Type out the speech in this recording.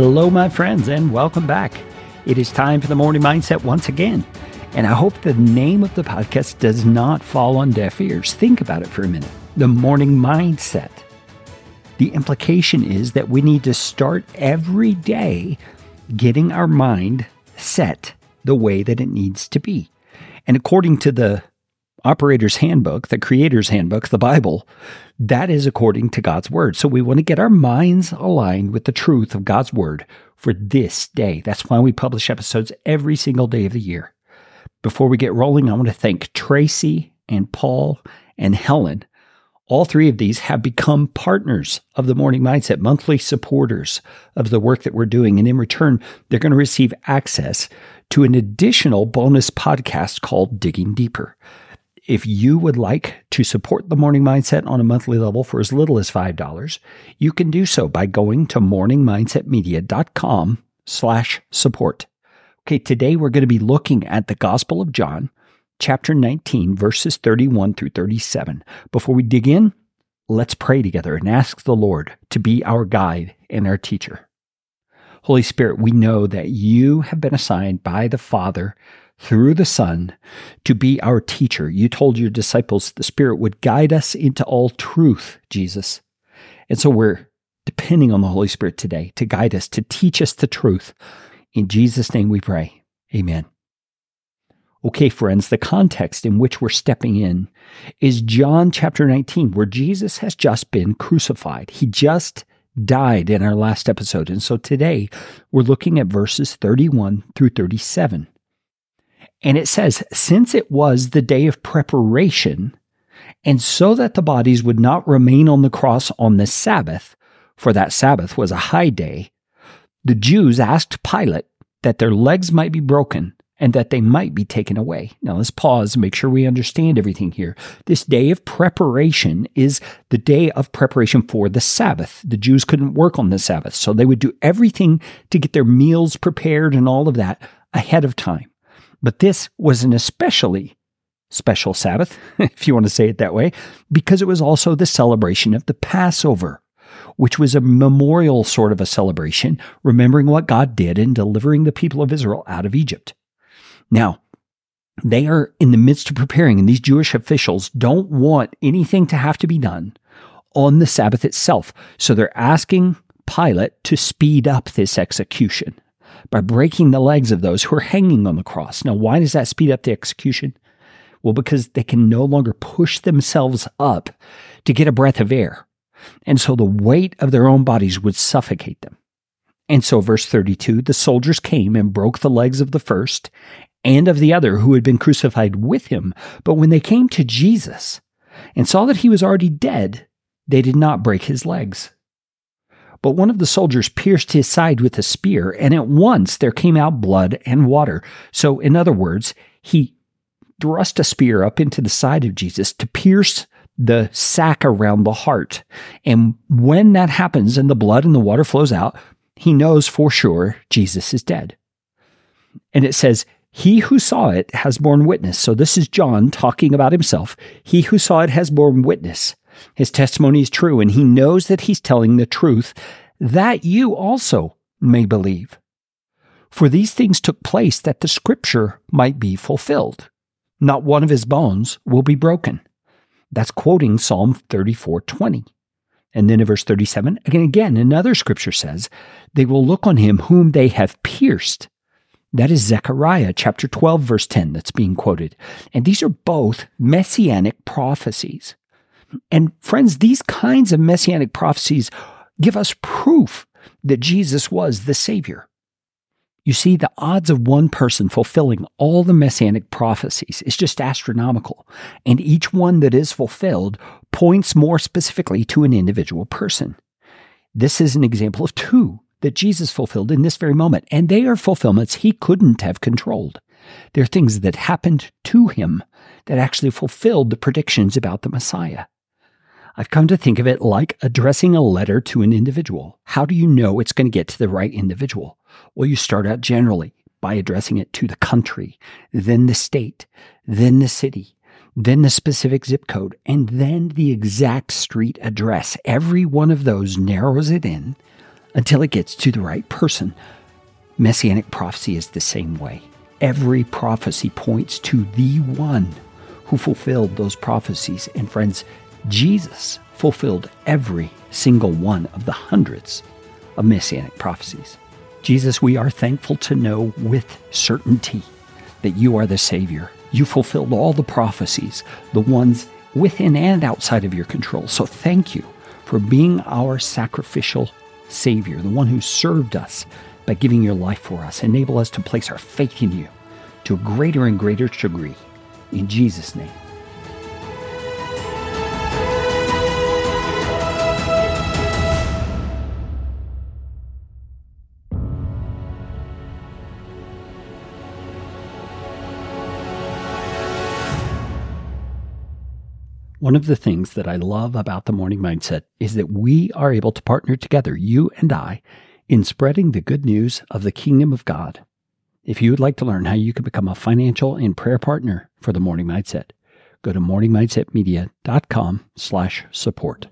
Hello, my friends, and welcome back. It is time for the morning mindset once again. And I hope the name of the podcast does not fall on deaf ears. Think about it for a minute. The morning mindset. The implication is that we need to start every day getting our mind set the way that it needs to be. And according to the operator's handbook, the creator's handbook, the Bible, that is according to God's word. So we want to get our minds aligned with the truth of God's word for this day. That's why we publish episodes every single day of the year. Before we get rolling, I want to thank Tracy and Paul and Helen. All three of these have become partners of the Morning Mindset, monthly supporters of the work that we're doing. And in return, they're going to receive access to an additional bonus podcast called Digging Deeper. If you would like to support the Morning Mindset on a monthly level for as little as $5, you can do so by going to morningmindsetmedia.com slash support. Okay, today we're going to be looking at the Gospel of John, chapter 19, verses 31 through 37. Before we dig in, let's pray together and ask the Lord to be our guide and our teacher. Holy Spirit, we know that you have been assigned by the Father through the Son to be our teacher. You told your disciples the Spirit would guide us into all truth, Jesus. And so we're depending on the Holy Spirit today to guide us, to teach us the truth. In Jesus' name we pray. Amen. Okay, friends, the context in which we're stepping in is John chapter 19, where Jesus has just been crucified. He just died in our last episode. And so today we're looking at verses 31 through 37. And it says, since it was the day of preparation, and so that the bodies would not remain on the cross on the Sabbath, for that Sabbath was a high day, the Jews asked Pilate that their legs might be broken and that they might be taken away. Now let's pause and make sure we understand everything here. This day of preparation is the day of preparation for the Sabbath. The Jews couldn't work on the Sabbath, so they would do everything to get their meals prepared and all of that ahead of time. But this was an especially special Sabbath, if you want to say it that way, because it was also the celebration of the Passover, which was a memorial sort of a celebration, remembering what God did in delivering the people of Israel out of Egypt. Now, they are in the midst of preparing, and these Jewish officials don't want anything to have to be done on the Sabbath itself. So they're asking Pilate to speed up this execution by breaking the legs of those who are hanging on the cross. Now, why does that speed up the execution? Well, because they can no longer push themselves up to get a breath of air. And so the weight of their own bodies would suffocate them. And so, verse 32 the soldiers came and broke the legs of the first and of the other who had been crucified with him. But when they came to Jesus and saw that he was already dead, they did not break his legs. But one of the soldiers pierced his side with a spear, and at once there came out blood and water. So, in other words, he thrust a spear up into the side of Jesus to pierce the sac around the heart. And when that happens and the blood and the water flows out, he knows for sure Jesus is dead. And it says, He who saw it has borne witness. So this is John talking about himself. He who saw it has borne witness. His testimony is true, and he knows that he's telling the truth, that you also may believe. For these things took place that the scripture might be fulfilled. Not one of his bones will be broken. That's quoting Psalm 34:20. And then in verse 37, again, again, another scripture says, They will look on him whom they have pierced. That is Zechariah chapter 12, verse 10, that's being quoted. And these are both messianic prophecies. And friends, these kinds of messianic prophecies give us proof that Jesus was the Savior. You see, the odds of one person fulfilling all the messianic prophecies is just astronomical, and each one that is fulfilled points more specifically to an individual person. This is an example of two that Jesus fulfilled in this very moment, and they are fulfillments he couldn't have controlled. They're things that happened to him that actually fulfilled the predictions about the Messiah. I've come to think of it like addressing a letter to an individual. How do you know it's going to get to the right individual? Well, you start out generally by addressing it to the country, then the state, then the city, then the specific zip code, and then the exact street address. Every one of those narrows it in until it gets to the right person. Messianic prophecy is the same way. Every prophecy points to the one who fulfilled those prophecies. And friends, Jesus fulfilled every single one of the hundreds of messianic prophecies. Jesus, we are thankful to know with certainty that you are the Savior. You fulfilled all the prophecies, the ones within and outside of your control. So thank you for being our sacrificial Savior, the one who served us by giving your life for us. Enable us to place our faith in you to a greater and greater degree. In Jesus' name. One of the things that I love about the morning mindset is that we are able to partner together, you and I, in spreading the good news of the kingdom of God. If you would like to learn how you can become a financial and prayer partner for the morning mindset, go to morningmindsetmedia.com slash support.